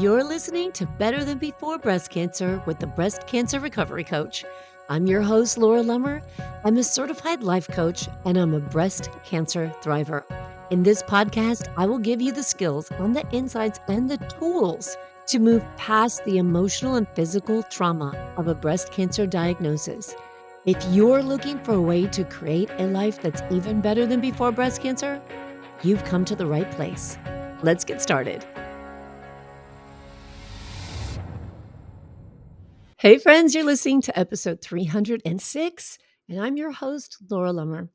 You're listening to Better Than Before Breast Cancer with the Breast Cancer Recovery Coach. I'm your host, Laura Lummer. I'm a certified life coach and I'm a breast cancer thriver. In this podcast, I will give you the skills on the insights and the tools to move past the emotional and physical trauma of a breast cancer diagnosis. If you're looking for a way to create a life that's even better than before breast cancer, you've come to the right place. Let's get started. Hey, friends, you're listening to episode 306, and I'm your host, Laura Lummer.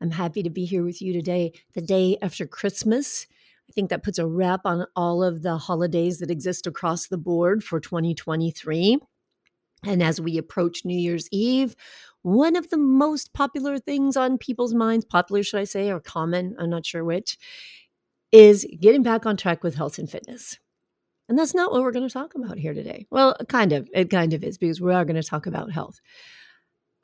I'm happy to be here with you today, the day after Christmas. I think that puts a wrap on all of the holidays that exist across the board for 2023. And as we approach New Year's Eve, one of the most popular things on people's minds, popular, should I say, or common, I'm not sure which, is getting back on track with health and fitness. And that's not what we're going to talk about here today. Well, kind of. It kind of is because we are going to talk about health.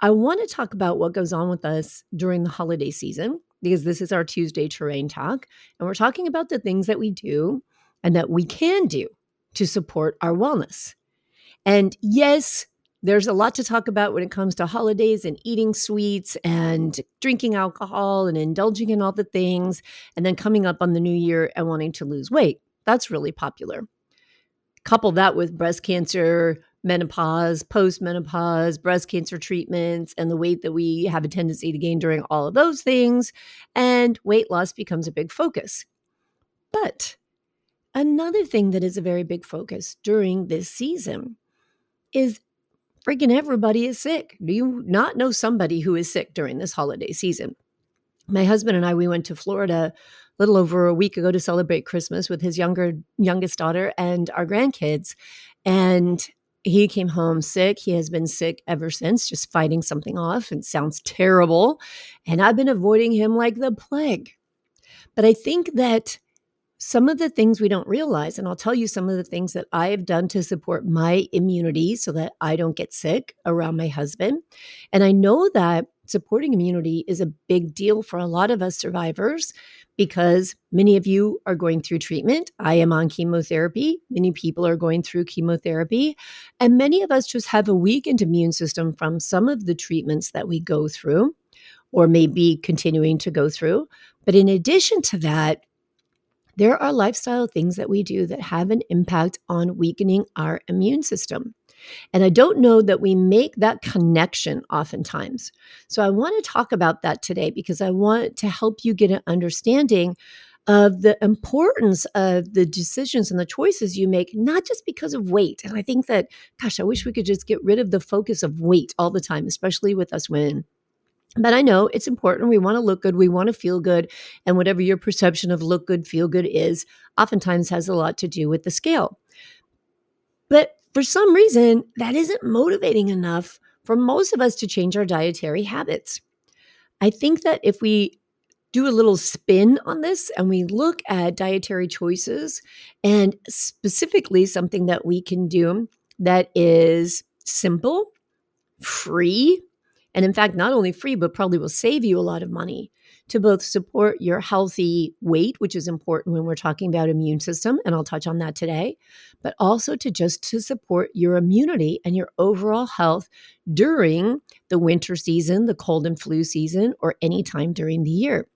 I want to talk about what goes on with us during the holiday season because this is our Tuesday terrain talk. And we're talking about the things that we do and that we can do to support our wellness. And yes, there's a lot to talk about when it comes to holidays and eating sweets and drinking alcohol and indulging in all the things, and then coming up on the new year and wanting to lose weight. That's really popular couple that with breast cancer, menopause, postmenopause, breast cancer treatments, and the weight that we have a tendency to gain during all of those things, and weight loss becomes a big focus. But another thing that is a very big focus during this season is freaking everybody is sick. Do you not know somebody who is sick during this holiday season? My husband and I, we went to Florida little over a week ago to celebrate Christmas with his younger youngest daughter and our grandkids. And he came home sick. He has been sick ever since, just fighting something off and sounds terrible. And I've been avoiding him like the plague. But I think that some of the things we don't realize, and I'll tell you some of the things that I have done to support my immunity so that I don't get sick around my husband. And I know that supporting immunity is a big deal for a lot of us survivors because many of you are going through treatment. I am on chemotherapy. Many people are going through chemotherapy. And many of us just have a weakened immune system from some of the treatments that we go through or may be continuing to go through. But in addition to that, there are lifestyle things that we do that have an impact on weakening our immune system. And I don't know that we make that connection oftentimes. So I want to talk about that today because I want to help you get an understanding of the importance of the decisions and the choices you make, not just because of weight. And I think that, gosh, I wish we could just get rid of the focus of weight all the time, especially with us women. But I know it's important. We want to look good. We want to feel good. And whatever your perception of look good, feel good is, oftentimes has a lot to do with the scale. But for some reason, that isn't motivating enough for most of us to change our dietary habits. I think that if we do a little spin on this and we look at dietary choices and specifically something that we can do that is simple, free, and in fact, not only free, but probably will save you a lot of money to both support your healthy weight, which is important when we're talking about immune system, and I'll touch on that today, but also to just to support your immunity and your overall health during the winter season, the cold and flu season, or any time during the year.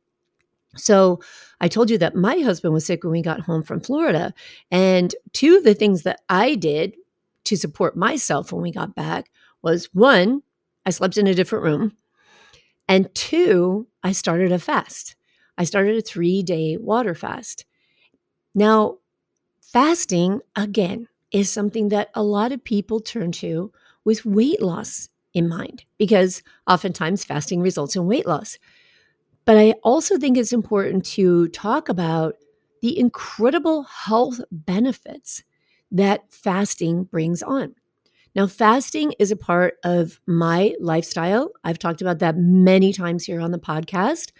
So I told you that my husband was sick when we got home from Florida. And two of the things that I did to support myself when we got back was one, I slept in a different room. And two, I started a fast. I started a three day water fast. Now, fasting, again, is something that a lot of people turn to with weight loss in mind because oftentimes fasting results in weight loss. But I also think it's important to talk about the incredible health benefits that fasting brings on. Now, fasting is a part of my lifestyle. I've talked about that many times here on the podcast.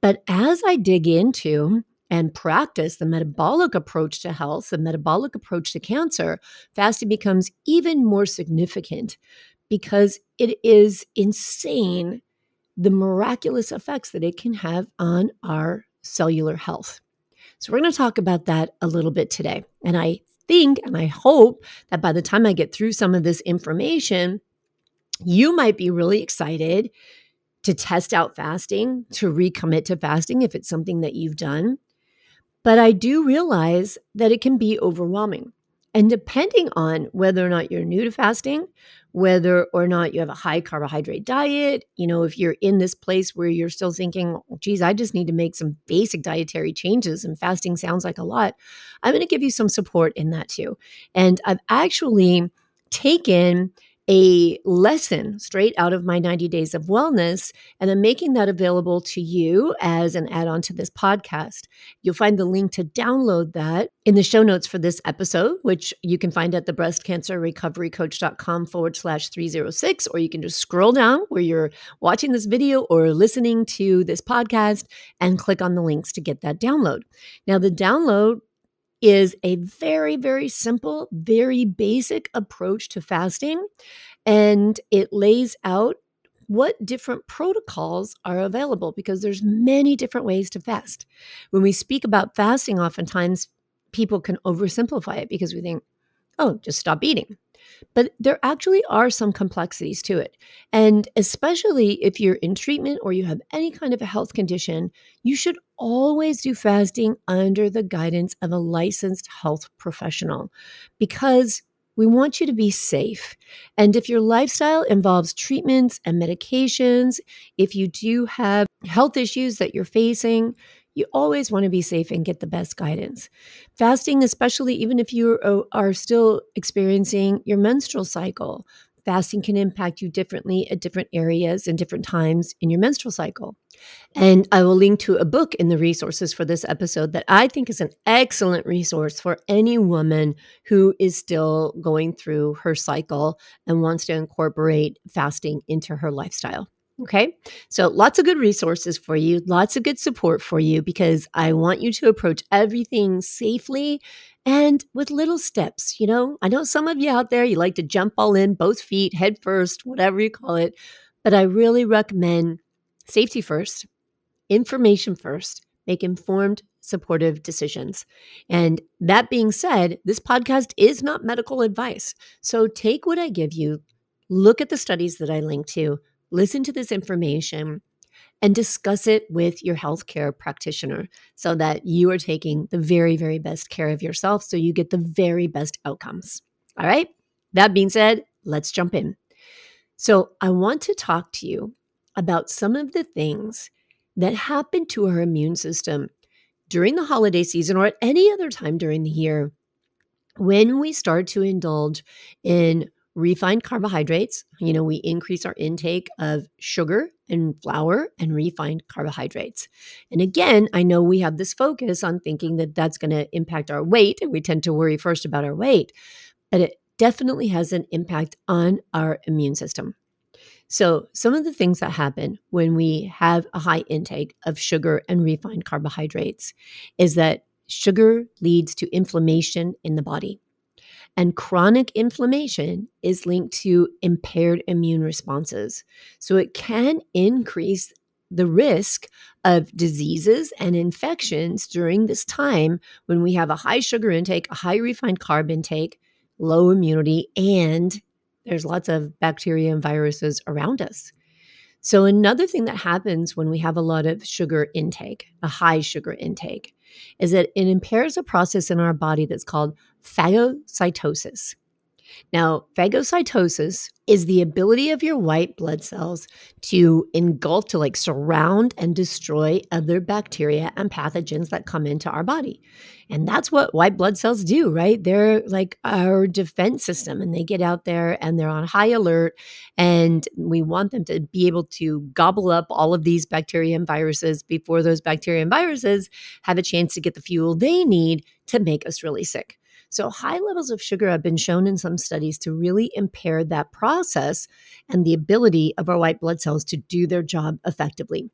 But as I dig into and practice the metabolic approach to health, the metabolic approach to cancer, fasting becomes even more significant because it is insane the miraculous effects that it can have on our cellular health. So, we're going to talk about that a little bit today. And I think and I hope that by the time I get through some of this information, you might be really excited to test out fasting, to recommit to fasting if it's something that you've done. But I do realize that it can be overwhelming. And depending on whether or not you're new to fasting, whether or not you have a high carbohydrate diet, you know, if you're in this place where you're still thinking, geez, I just need to make some basic dietary changes and fasting sounds like a lot, I'm going to give you some support in that too. And I've actually taken a lesson straight out of my 90 days of wellness and I'm making that available to you as an add on to this podcast. You'll find the link to download that in the show notes for this episode, which you can find at the breastcancerrecoverycoach.com forward slash 306, or you can just scroll down where you're watching this video or listening to this podcast and click on the links to get that download. Now, the download is a very, very simple, very basic approach to fasting. And it lays out what different protocols are available because there's many different ways to fast. When we speak about fasting, oftentimes people can oversimplify it because we think, oh, just stop eating. But there actually are some complexities to it. And especially if you're in treatment or you have any kind of a health condition, you should always do fasting under the guidance of a licensed health professional because we want you to be safe. And if your lifestyle involves treatments and medications, if you do have health issues that you're facing, you always want to be safe and get the best guidance. Fasting, especially even if you are still experiencing your menstrual cycle, fasting can impact you differently at different areas and different times in your menstrual cycle. And I will link to a book in the resources for this episode that I think is an excellent resource for any woman who is still going through her cycle and wants to incorporate fasting into her lifestyle. Okay. So lots of good resources for you, lots of good support for you because I want you to approach everything safely and with little steps. You know, I know some of you out there, you like to jump all in, both feet, head first, whatever you call it. But I really recommend safety first, information first, make informed, supportive decisions. And that being said, this podcast is not medical advice. So take what I give you, look at the studies that I link to listen to this information and discuss it with your healthcare practitioner so that you are taking the very, very best care of yourself so you get the very best outcomes. All right. That being said, let's jump in. So, I want to talk to you about some of the things that happen to our immune system during the holiday season or at any other time during the year when we start to indulge in refined carbohydrates. You know, we increase our intake of sugar and flour and refined carbohydrates. And again, I know we have this focus on thinking that that's going to impact our weight, and we tend to worry first about our weight, but it definitely has an impact on our immune system. So, some of the things that happen when we have a high intake of sugar and refined carbohydrates is that sugar leads to inflammation in the body. And chronic inflammation is linked to impaired immune responses. So it can increase the risk of diseases and infections during this time when we have a high sugar intake, a high refined carb intake, low immunity, and there's lots of bacteria and viruses around us. So, another thing that happens when we have a lot of sugar intake, a high sugar intake, is that it impairs a process in our body that's called phagocytosis. Now, phagocytosis is the ability of your white blood cells to engulf, to like surround and destroy other bacteria and pathogens that come into our body. And that's what white blood cells do, right? They're like our defense system and they get out there and they're on high alert. And we want them to be able to gobble up all of these bacteria and viruses before those bacteria and viruses have a chance to get the fuel they need to make us really sick. So, high levels of sugar have been shown in some studies to really impair that process and the ability of our white blood cells to do their job effectively.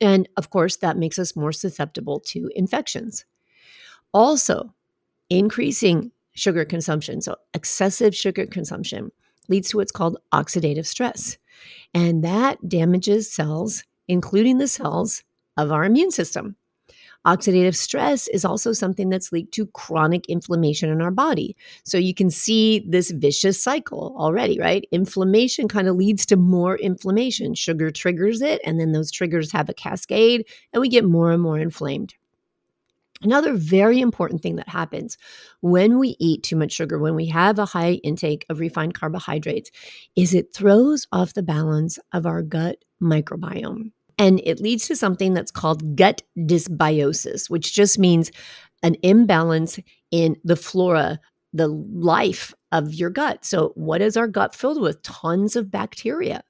And of course, that makes us more susceptible to infections. Also, increasing sugar consumption, so excessive sugar consumption, leads to what's called oxidative stress. And that damages cells, including the cells of our immune system. Oxidative stress is also something that's linked to chronic inflammation in our body. So you can see this vicious cycle already, right? Inflammation kind of leads to more inflammation. Sugar triggers it, and then those triggers have a cascade, and we get more and more inflamed. Another very important thing that happens when we eat too much sugar, when we have a high intake of refined carbohydrates, is it throws off the balance of our gut microbiome. And it leads to something that's called gut dysbiosis, which just means an imbalance in the flora, the life of your gut. So, what is our gut filled with? Tons of bacteria.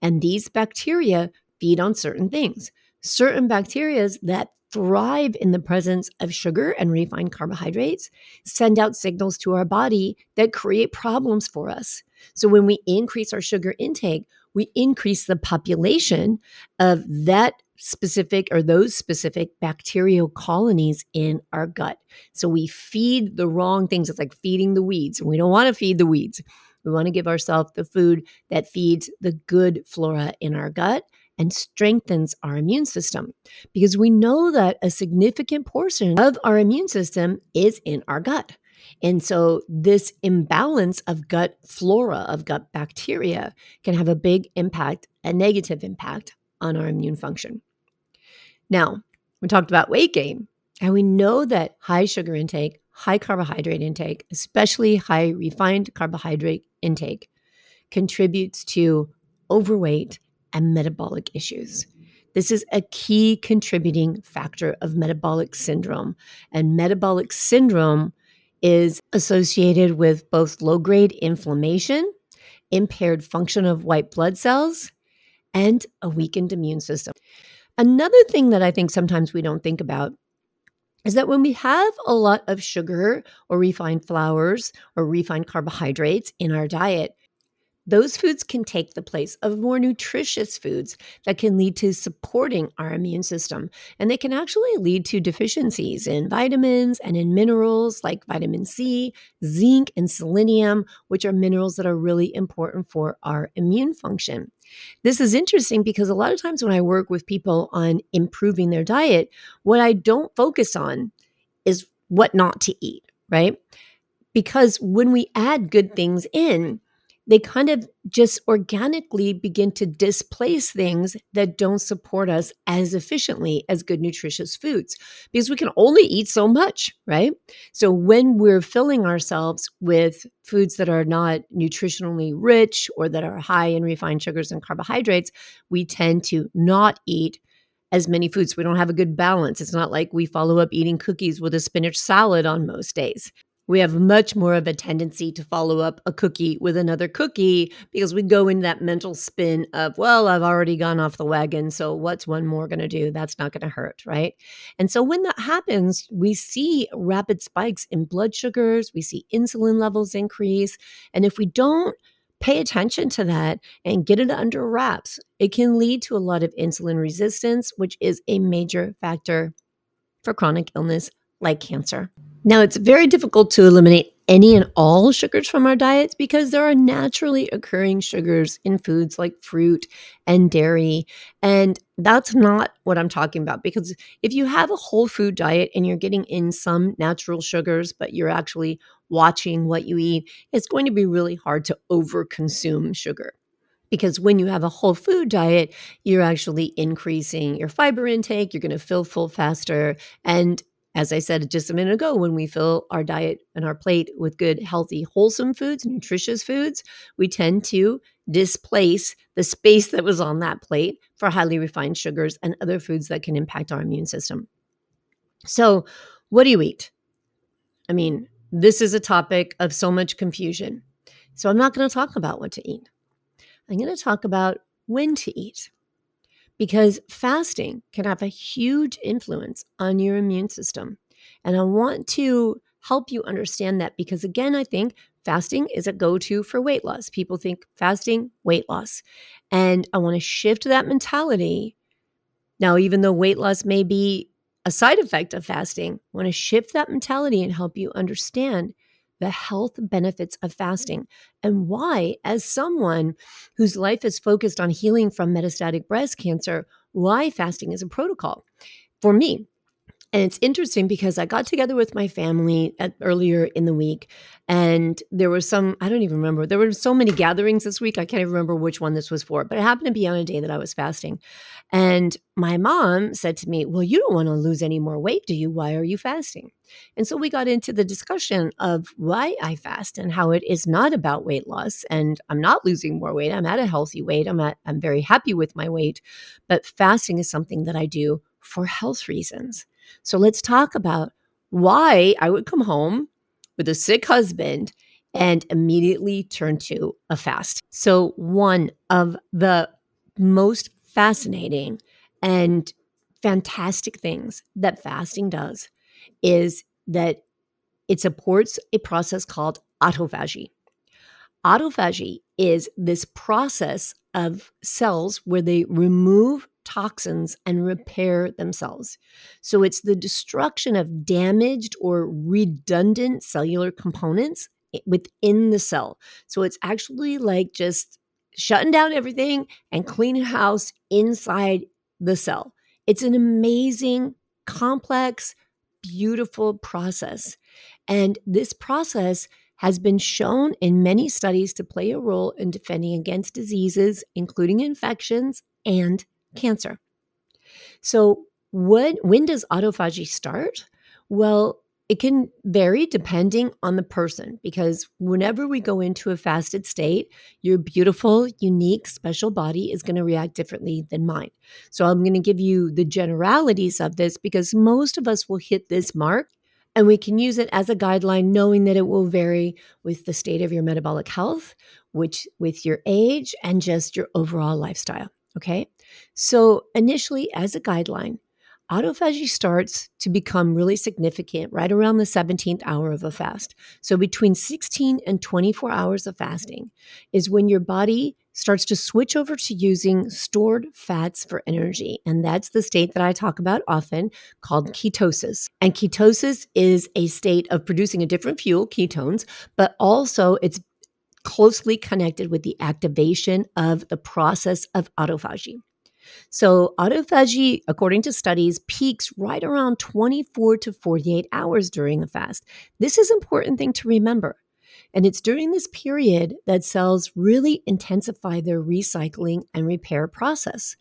And these bacteria feed on certain things. Certain bacteria that thrive in the presence of sugar and refined carbohydrates send out signals to our body that create problems for us. So when we increase our sugar intake, we increase the population of that specific or those specific bacterial colonies in our gut. So we feed the wrong things. It's like feeding the weeds. We don't want to feed the weeds. We want to give ourselves the food that feeds the good flora in our gut and strengthens our immune system because we know that a significant portion of our immune system is in our gut. And so, this imbalance of gut flora, of gut bacteria, can have a big impact, a negative impact on our immune function. Now, we talked about weight gain, and we know that high sugar intake, high carbohydrate intake, especially high refined carbohydrate intake, contributes to overweight and metabolic issues. This is a key contributing factor of metabolic syndrome. And metabolic syndrome is associated with both low grade inflammation, impaired function of white blood cells, and a weakened immune system. Another thing that I think sometimes we don't think about is that when we have a lot of sugar or refined flours or refined carbohydrates in our diet, those foods can take the place of more nutritious foods that can lead to supporting our immune system. And they can actually lead to deficiencies in vitamins and in minerals like vitamin C, zinc, and selenium, which are minerals that are really important for our immune function. This is interesting because a lot of times when I work with people on improving their diet, what I don't focus on is what not to eat, right? Because when we add good things in, they kind of just organically begin to displace things that don't support us as efficiently as good nutritious foods because we can only eat so much, right? So when we're filling ourselves with foods that are not nutritionally rich or that are high in refined sugars and carbohydrates, we tend to not eat as many foods. We don't have a good balance. It's not like we follow up eating cookies with a spinach salad on most days we have much more of a tendency to follow up a cookie with another cookie because we go in that mental spin of, well, I've already gone off the wagon. So what's one more going to do? That's not going to hurt. Right. And so when that happens, we see rapid spikes in blood sugars, we see insulin levels increase. And if we don't, pay attention to that and get it under wraps. It can lead to a lot of insulin resistance, which is a major factor for chronic illness like cancer. Now, it's very difficult to eliminate any and all sugars from our diets because there are naturally occurring sugars in foods like fruit and dairy. And that's not what I'm talking about because if you have a whole food diet and you're getting in some natural sugars, but you're actually watching what you eat, it's going to be really hard to overconsume sugar because when you have a whole food diet, you're actually increasing your fiber intake, you're going to fill full faster, and as I said just a minute ago, when we fill our diet and our plate with good, healthy, wholesome foods, nutritious foods, we tend to displace the space that was on that plate for highly refined sugars and other foods that can impact our immune system. So, what do you eat? I mean, this is a topic of so much confusion. So, I'm not going to talk about what to eat. I'm going to talk about when to eat because fasting can have a huge influence on your immune system. And I want to help you understand that because, again, I think fasting is a go to for weight loss. People think fasting, weight loss. And I want to shift that mentality. Now, even though weight loss may be a side effect of fasting, I want to shift that mentality and help you understand the health benefits of fasting and why, as someone whose life is focused on healing from metastatic breast cancer, why fasting is a protocol. For me, And it's interesting because I got together with my family at, earlier in the week, and there was some, I don't even remember, there were so many gatherings this week. I can't even remember which one this was for, but it happened to be on a day that I was fasting. And my mom said to me, Well, you don't want to lose any more weight, do you? Why are you fasting? And so we got into the discussion of why I fast and how it is not about weight loss. And I'm not losing more weight. I'm at a healthy weight. I'm at, I'm very happy with my weight. But fasting is something that I do for health reasons. So let's talk about why I would come home with a sick husband and immediately turn to a fast. So, one of the most fascinating and fantastic things that fasting does is that it supports a process called autophagy. Autophagy is this process of cells where they remove toxins and repair themselves. So it's the destruction of damaged or redundant cellular components within the cell. So it's actually like just shutting down everything and cleaning house inside the cell. It's an amazing, complex, beautiful process. And this process has been shown in many studies to play a role in defending against diseases, including infections and cancer. So, what, when does autophagy start? Well, it can vary depending on the person because whenever we go into a fasted state, your beautiful, unique, special body is going to react differently than mine. So I'm going to give you the generalities of this because most of us will hit this mark and we can use it as a guideline knowing that it will vary with the state of your metabolic health, which with your age and just your overall lifestyle. Okay. So, initially, as a guideline, autophagy starts to become really significant right around the 17th hour of a fast. So, between 16 and 24 hours of fasting is when your body starts to switch over to using stored fats for energy. And that's the state that I talk about often called ketosis. And ketosis is a state of producing a different fuel, ketones, but also it's closely connected with the activation of the process of autophagy. So, autophagy, according to studies, peaks right around 24 to 48 hours during a fast. This is an important thing to remember. And it's during this period that cells really intensify their recycling and repair process.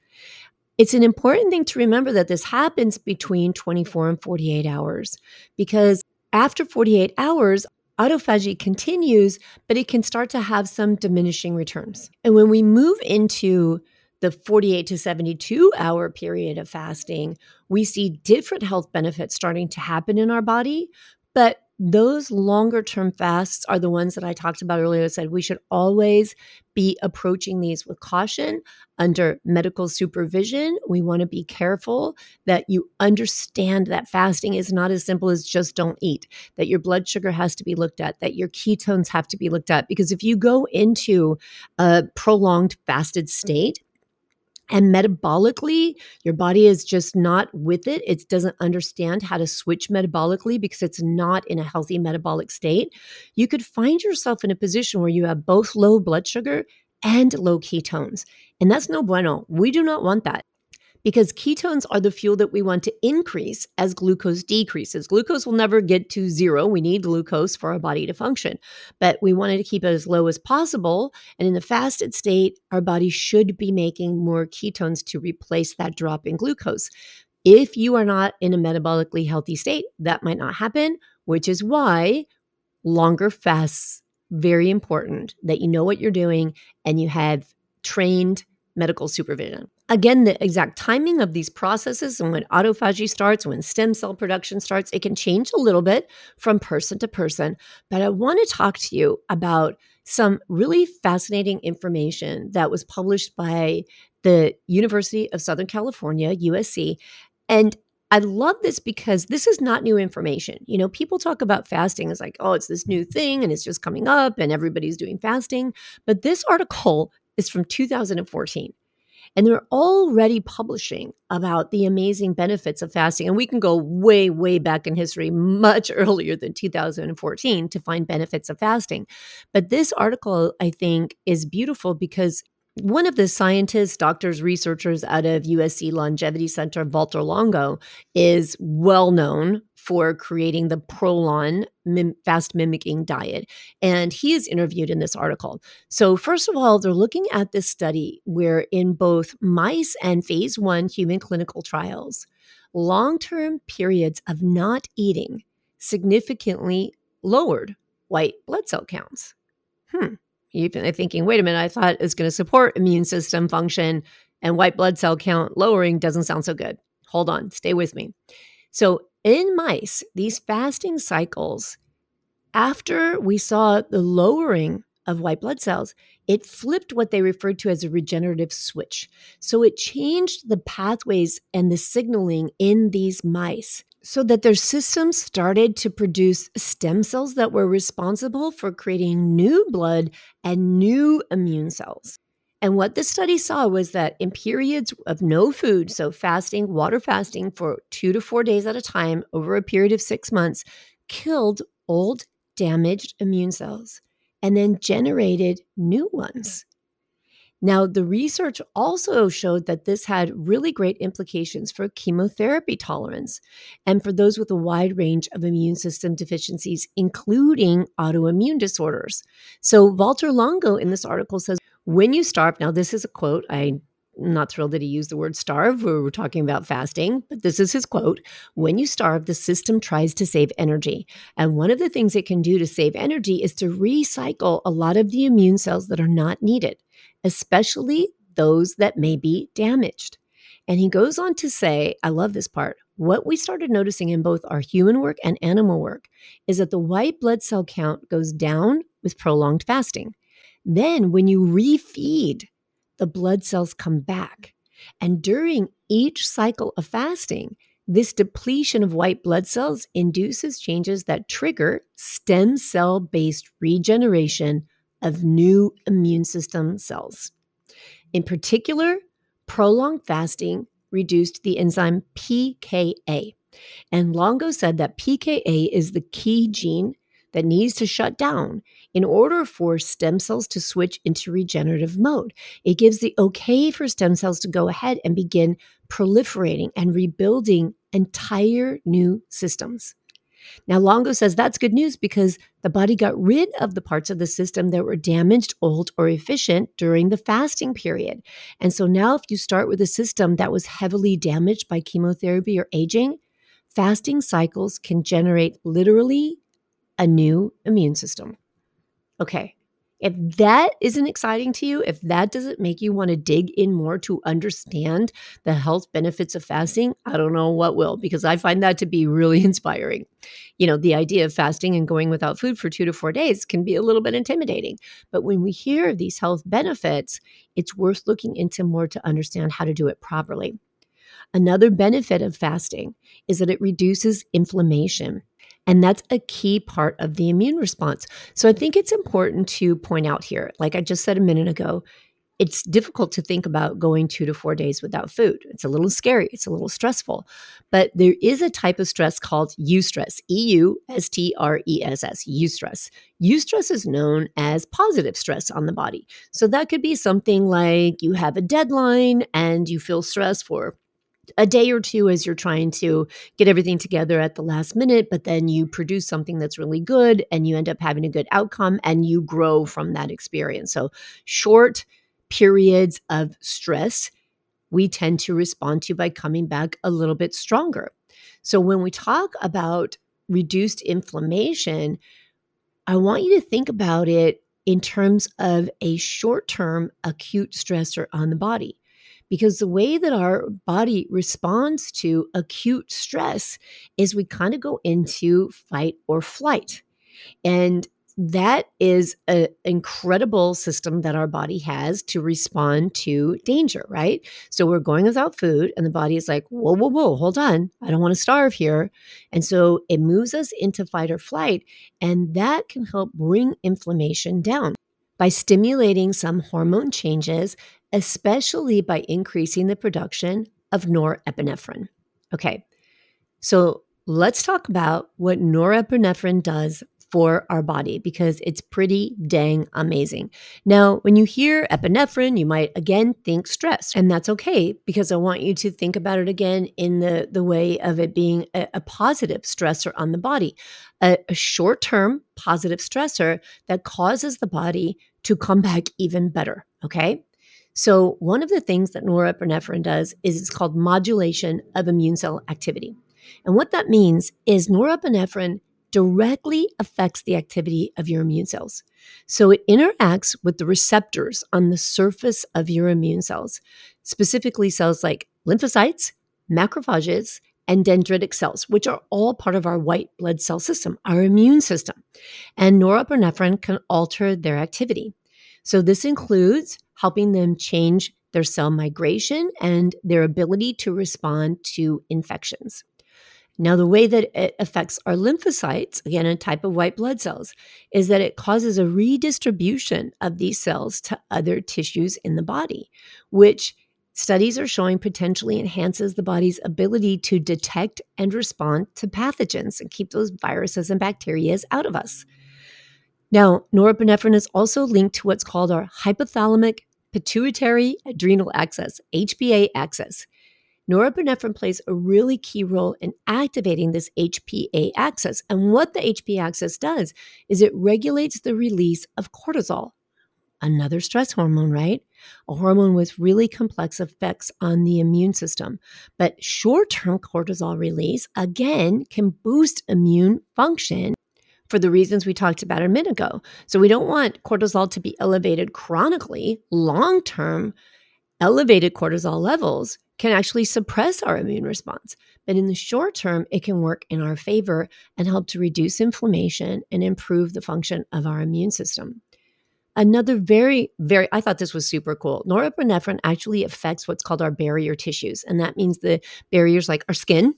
It's an important thing to remember that this happens between 24 and 48 hours because after 48 hours, autophagy continues, but it can start to have some diminishing returns. And when we move into the 48 to 72 hour period of fasting, we see different health benefits starting to happen in our body, but those longer term fasts are the ones that I talked about earlier. I said we should always be approaching these with caution under medical supervision. We want to be careful that you understand that fasting is not as simple as just don't eat, that your blood sugar has to be looked at, that your ketones have to be looked at. Because if you go into a prolonged fasted state, and metabolically your body is just not with it. It doesn't understand how to switch metabolically because it's not in a healthy metabolic state. You could find yourself in a position where you have both low blood sugar and low ketones and that's no bueno. We do not want that because ketones are the fuel that we want to increase as glucose decreases. Glucose will never get to zero. We need glucose for our body to function, but we wanted to keep it as low as possible. And in the fasted state, our body should be making more ketones to replace that drop in glucose. If you are not in a metabolically healthy state, that might not happen, which is why longer fasts very important that you know what you're doing and you have trained medical supervision. Again, the exact timing of these processes and when autophagy starts, when stem cell production starts, it can change a little bit from person to person. But I want to talk to you about some really fascinating information that was published by the University of Southern California, USC. And I love this because this is not new information. You know, people talk about fasting as like, oh, it's this new thing and it's just coming up and everybody's doing fasting. But this article is from 2014. And they're already publishing about the amazing benefits of fasting. And we can go way, way back in history, much earlier than 2014, to find benefits of fasting. But this article, I think, is beautiful because one of the scientists, doctors, researchers out of USC Longevity Center, Valter Longo, is well known for creating the Prolon mim- fast mimicking diet. And he is interviewed in this article. So, first of all, they're looking at this study where in both mice and phase one human clinical trials, long term periods of not eating significantly lowered white blood cell counts. Hmm. Been thinking, wait a minute, I thought it was going to support immune system function and white blood cell count lowering doesn't sound so good. Hold on, stay with me. So, in mice, these fasting cycles, after we saw the lowering of white blood cells, it flipped what they referred to as a regenerative switch. So it changed the pathways and the signaling in these mice so that their systems started to produce stem cells that were responsible for creating new blood and new immune cells. And what the study saw was that in periods of no food, so fasting, water fasting for two to four days at a time over a period of six months, killed old, damaged immune cells and then generated new ones. Now, the research also showed that this had really great implications for chemotherapy tolerance and for those with a wide range of immune system deficiencies, including autoimmune disorders. So, Walter Longo in this article says, when you starve, now this is a quote, Not thrilled that he used the word starve. We were talking about fasting, but this is his quote. When you starve, the system tries to save energy. And one of the things it can do to save energy is to recycle a lot of the immune cells that are not needed especially those that may be damaged. And he goes on to say, I love this part. What we started noticing in both our human work and animal work is that the white blood cell count goes down with prolonged fasting. Then, when you refeed, the blood cells come back. And during each cycle of fasting, this depletion of white blood cells induces changes that trigger stem cell based regeneration of new immune system cells. In particular, prolonged fasting reduced the enzyme PKA. And Longo said that PKA is the key gene that needs to shut down in order for stem cells to switch into regenerative mode. It gives the okay for stem cells to go ahead and begin proliferating and rebuilding entire new systems. Now, Longo says that's good news because the body got rid of the parts of the system that were damaged, old, or efficient during the fasting period. And so now, if you start with a system that was heavily damaged by chemotherapy or aging, fasting cycles can generate literally a new immune system. Okay, if that isn't exciting to you, if that doesn't make you want to dig in more to understand the health benefits of fasting, I don't know what will, because I find that to be really inspiring. You know, the idea of fasting and going without food for two to four days can be a little bit intimidating. But when we hear these health benefits, it's worth looking into more to understand how to do it properly. Another benefit of fasting is that it reduces inflammation. And that's a key part of the immune response. So I think it's important to point out here, like I just said a minute ago, it's difficult to think about going two to four days without food. It's a little scary, it's a little stressful. But there is a type of stress called eustress, E U S T R E S S, eustress. Eustress is known as positive stress on the body. So that could be something like you have a deadline and you feel stressed for a day or two as you're trying to get everything together at the last minute, but then you produce something that's really good and you end up having a good outcome and you grow from that experience. So, short periods of stress we tend to respond to by coming back a little bit stronger. So, when we talk about reduced inflammation, I want you to think about it in terms of a short term acute stressor on the body because the way that our body responds to acute stress is we kind of go into fight or flight. And that is an incredible system that our body has to respond to danger, right? So we're going without food, and the body is like, whoa, whoa, whoa, hold on. I don't want to starve here. And so it moves us into fight or flight, and that can help bring inflammation down by stimulating some hormone changes especially by increasing the production of norepinephrine. Okay, so let's talk about what norepinephrine does for our body because it's pretty dang amazing. Now, when you hear epinephrine, you might again think stress, and that's okay because I want you to think about it again in the, the way of it being a, a positive stressor on the body, a, a short term positive stressor that causes the body to come back even better. Okay. So, one of the things that norepinephrine does is it's called modulation of immune cell activity. And what that means is norepinephrine directly affects the activity of your immune cells. So it interacts with the receptors on the surface of your immune cells, specifically cells like lymphocytes, macrophages, and dendritic cells, which are all part of our white blood cell system, our immune system. And norepinephrine can alter their activity. So this includes helping them change their cell migration and their ability to respond to infections. Now, the way that it affects our lymphocytes, again, a type of white blood cells, is that it causes a redistribution of these cells to other tissues in the body, which studies are showing potentially enhances the body's ability to detect and respond to pathogens and keep those viruses and bacteria out of us. Now, norepinephrine is also linked to what's called our hypothalamic pituitary adrenal axis, HPA axis. Norepinephrine plays a really key role in activating this HPA axis. And what the HPA axis does is it regulates the release of cortisol, another stress hormone, right? A hormone with really complex effects on the immune system. But short term cortisol release, again, can boost immune function for the reasons we talked about a minute ago. So we don't want cortisol to be elevated chronically. Long term, elevated cortisol levels can actually suppress our immune response. But in the short term, it can work in our favor and help to reduce inflammation and improve the function of our immune system. Another very, very, I thought this was super cool. Norepinephrine actually affects what's called our barrier tissues. And that means the barriers like our skin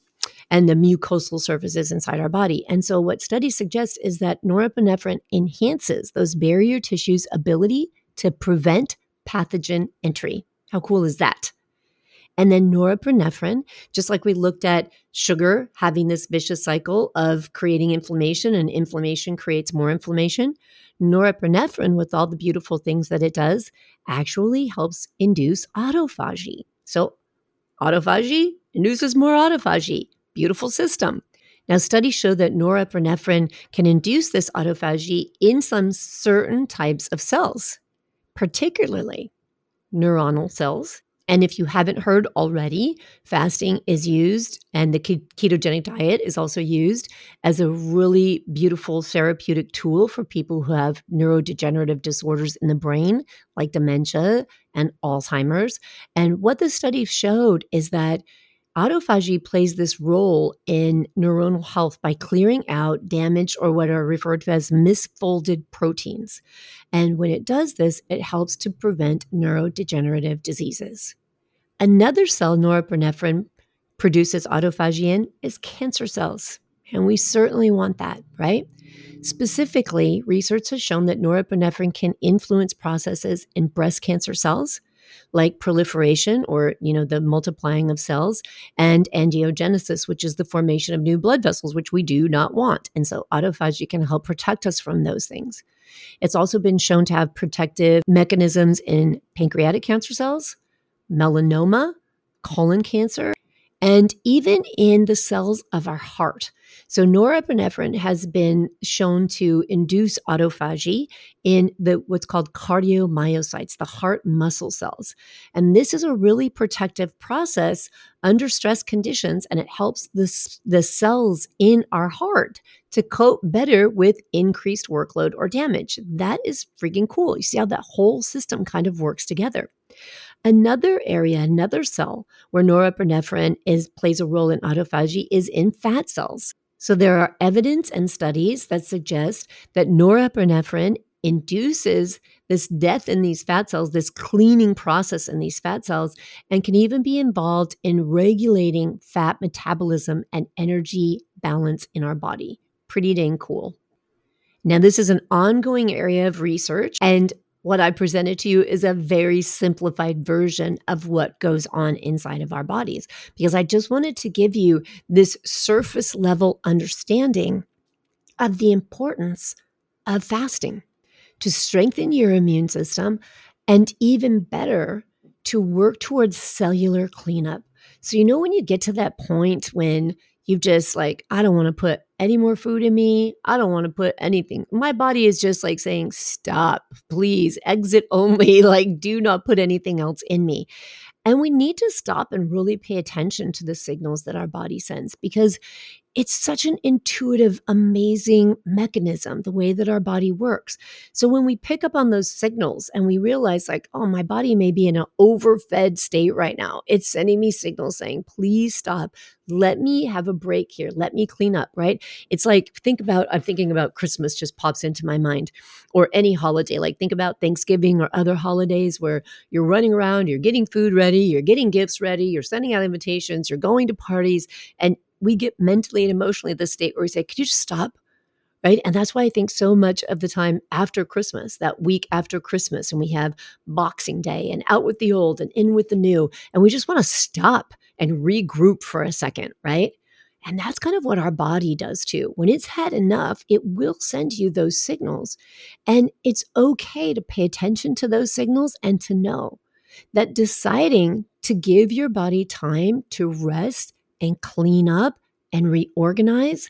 and the mucosal surfaces inside our body. And so, what studies suggest is that norepinephrine enhances those barrier tissues' ability to prevent pathogen entry. How cool is that? And then norepinephrine, just like we looked at sugar having this vicious cycle of creating inflammation, and inflammation creates more inflammation. Norepinephrine, with all the beautiful things that it does, actually helps induce autophagy. So, autophagy induces more autophagy. Beautiful system. Now, studies show that norepinephrine can induce this autophagy in some certain types of cells, particularly neuronal cells and if you haven't heard already, fasting is used and the ketogenic diet is also used as a really beautiful therapeutic tool for people who have neurodegenerative disorders in the brain, like dementia and Alzheimer's. And what the study showed is that autophagy plays this role in neuronal health by clearing out damaged or what are referred to as misfolded proteins. And when it does this, it helps to prevent neurodegenerative diseases. Another cell norepinephrine produces autophagy in is cancer cells. And we certainly want that, right? Specifically, research has shown that norepinephrine can influence processes in breast cancer cells like proliferation or you know the multiplying of cells and angiogenesis which is the formation of new blood vessels which we do not want. And so autophagy can help protect us from those things. It's also been shown to have protective mechanisms in pancreatic cancer cells melanoma, colon cancer, and even in the cells of our heart. So, norepinephrine has been shown to induce autophagy in the what's called cardiomyocytes, the heart muscle cells. And this is a really protective process under stress conditions, and it helps the, the cells in our heart to cope better with increased workload or damage. That is freaking cool. You see how that whole system kind of works together. Another area, another cell where norepinephrine is plays a role in autophagy is in fat cells. So there are evidence and studies that suggest that norepinephrine induces this death in these fat cells, this cleaning process in these fat cells, and can even be involved in regulating fat metabolism and energy balance in our body. Pretty dang cool. Now, this is an ongoing area of research, and what I presented to you is a very simplified version of what goes on inside of our bodies because I just wanted to give you this surface level understanding of the importance of fasting to strengthen your immune system and even better, to work towards cellular cleanup. So, you know, when you get to that point when you've just like, I don't want to put any more food in me. I don't want to put anything. My body is just like saying, stop, please, exit only. Like, do not put anything else in me. And we need to stop and really pay attention to the signals that our body sends because it's such an intuitive, amazing mechanism, the way that our body works. So when we pick up on those signals and we realize, like, oh, my body may be in an overfed state right now, it's sending me signals saying, please stop. Let me have a break here. Let me clean up, right? It's like, think about, I'm thinking about Christmas just pops into my mind or any holiday. Like, think about Thanksgiving or other holidays where you're running around, you're getting food ready, you're getting gifts ready, you're sending out invitations, you're going to parties, and we get mentally and emotionally at this state where we say, could you just stop? Right. And that's why I think so much of the time after Christmas, that week after Christmas, and we have Boxing Day and out with the old and in with the new, and we just want to stop and regroup for a second. Right. And that's kind of what our body does too. When it's had enough, it will send you those signals. And it's okay to pay attention to those signals and to know that deciding to give your body time to rest and clean up and reorganize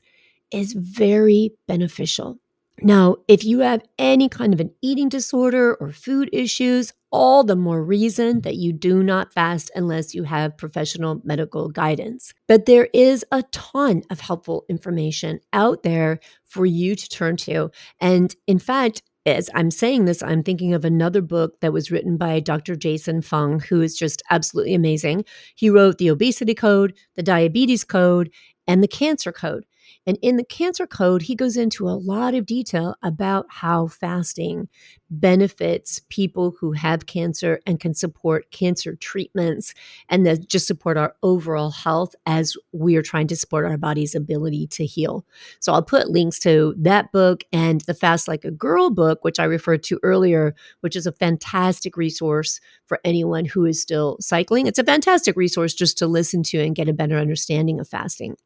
is very beneficial. Now, if you have any kind of an eating disorder or food issues, all the more reason that you do not fast unless you have professional medical guidance. But there is a ton of helpful information out there for you to turn to. And in fact, as I'm saying this, I'm thinking of another book that was written by Dr. Jason Fung, who is just absolutely amazing. He wrote The Obesity Code, The Diabetes Code, and The Cancer Code. And in the Cancer Code, he goes into a lot of detail about how fasting benefits people who have cancer and can support cancer treatments and that just support our overall health as we are trying to support our body's ability to heal. So I'll put links to that book and the Fast Like a Girl book, which I referred to earlier, which is a fantastic resource for anyone who is still cycling. It's a fantastic resource just to listen to and get a better understanding of fasting.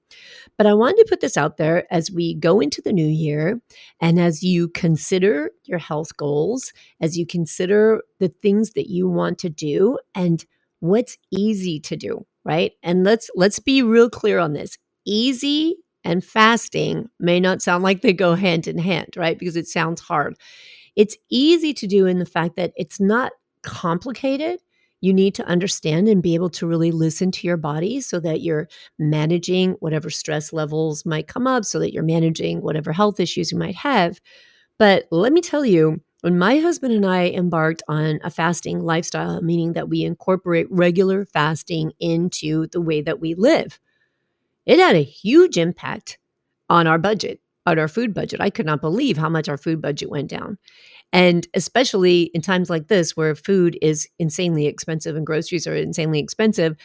But I wanted to put this out there as we go into the new year and as you consider your health goals goals, as you consider the things that you want to do and what's easy to do, right? And let's let's be real clear on this. Easy and fasting may not sound like they go hand in hand, right? Because it sounds hard. It's easy to do in the fact that it's not complicated. You need to understand and be able to really listen to your body so that you're managing whatever stress levels might come up, so that you're managing whatever health issues you might have. But let me tell you, when my husband and I embarked on a fasting lifestyle, meaning that we incorporate regular fasting into the way that we live, it had a huge impact on our budget, on our food budget. I could not believe how much our food budget went down. And especially in times like this where food is insanely expensive and groceries are insanely expensive,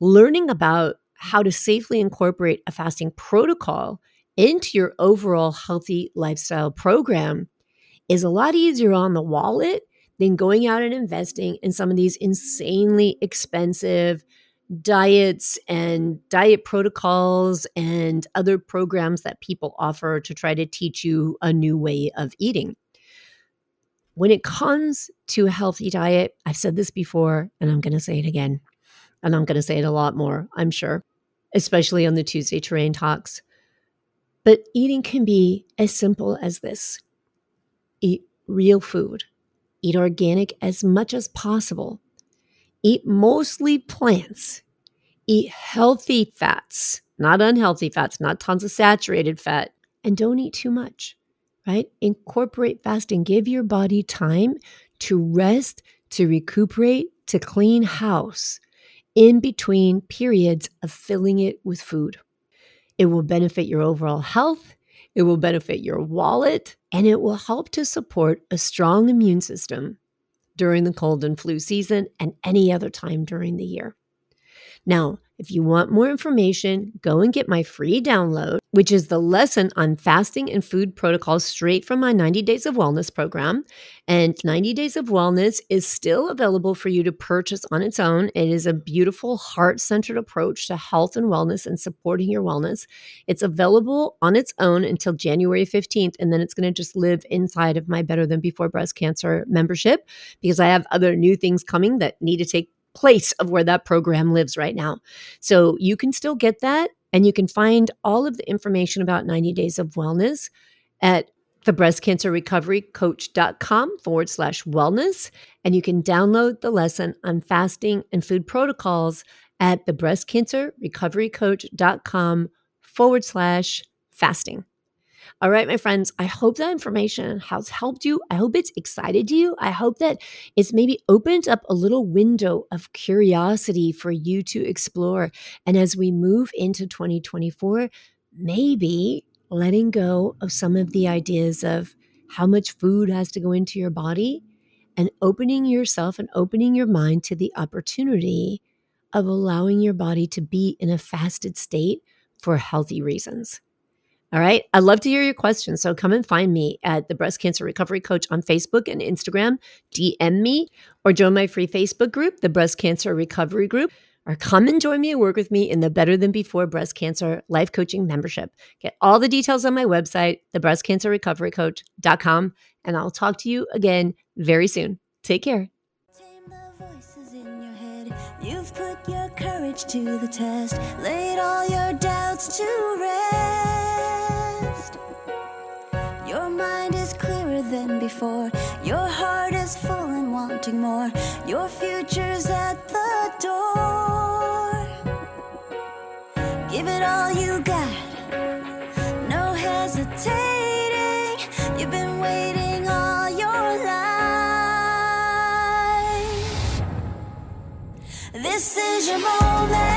learning about how to safely incorporate a fasting protocol into your overall healthy lifestyle program is a lot easier on the wallet than going out and investing in some of these insanely expensive diets and diet protocols and other programs that people offer to try to teach you a new way of eating. When it comes to a healthy diet, I've said this before and I'm going to say it again. And I'm going to say it a lot more, I'm sure, especially on the Tuesday Terrain Talks. But eating can be as simple as this Eat real food. Eat organic as much as possible. Eat mostly plants. Eat healthy fats, not unhealthy fats, not tons of saturated fat. And don't eat too much, right? Incorporate fasting. Give your body time to rest, to recuperate, to clean house in between periods of filling it with food. It will benefit your overall health. It will benefit your wallet and it will help to support a strong immune system during the cold and flu season and any other time during the year. Now, if you want more information, go and get my free download, which is the lesson on fasting and food protocols straight from my 90 Days of Wellness program. And 90 Days of Wellness is still available for you to purchase on its own. It is a beautiful, heart centered approach to health and wellness and supporting your wellness. It's available on its own until January 15th, and then it's going to just live inside of my Better Than Before Breast Cancer membership because I have other new things coming that need to take place of where that program lives right now. So you can still get that and you can find all of the information about 90 days of wellness at the breastcancerrecoverycoach.com forward slash wellness. And you can download the lesson on fasting and food protocols at the breastcancerrecoverycoach.com forward slash fasting. All right, my friends, I hope that information has helped you. I hope it's excited you. I hope that it's maybe opened up a little window of curiosity for you to explore. And as we move into 2024, maybe letting go of some of the ideas of how much food has to go into your body and opening yourself and opening your mind to the opportunity of allowing your body to be in a fasted state for healthy reasons. All right. I'd love to hear your questions. So come and find me at the Breast Cancer Recovery Coach on Facebook and Instagram. DM me or join my free Facebook group, the Breast Cancer Recovery Group, or come and join me and work with me in the Better Than Before Breast Cancer Life Coaching membership. Get all the details on my website, thebreastcancerrecoverycoach.com, and I'll talk to you again very soon. Take care. You've put your courage to the test, laid all your doubts to rest. Before. Your heart is full and wanting more. Your future's at the door. Give it all you got. No hesitating. You've been waiting all your life. This is your moment.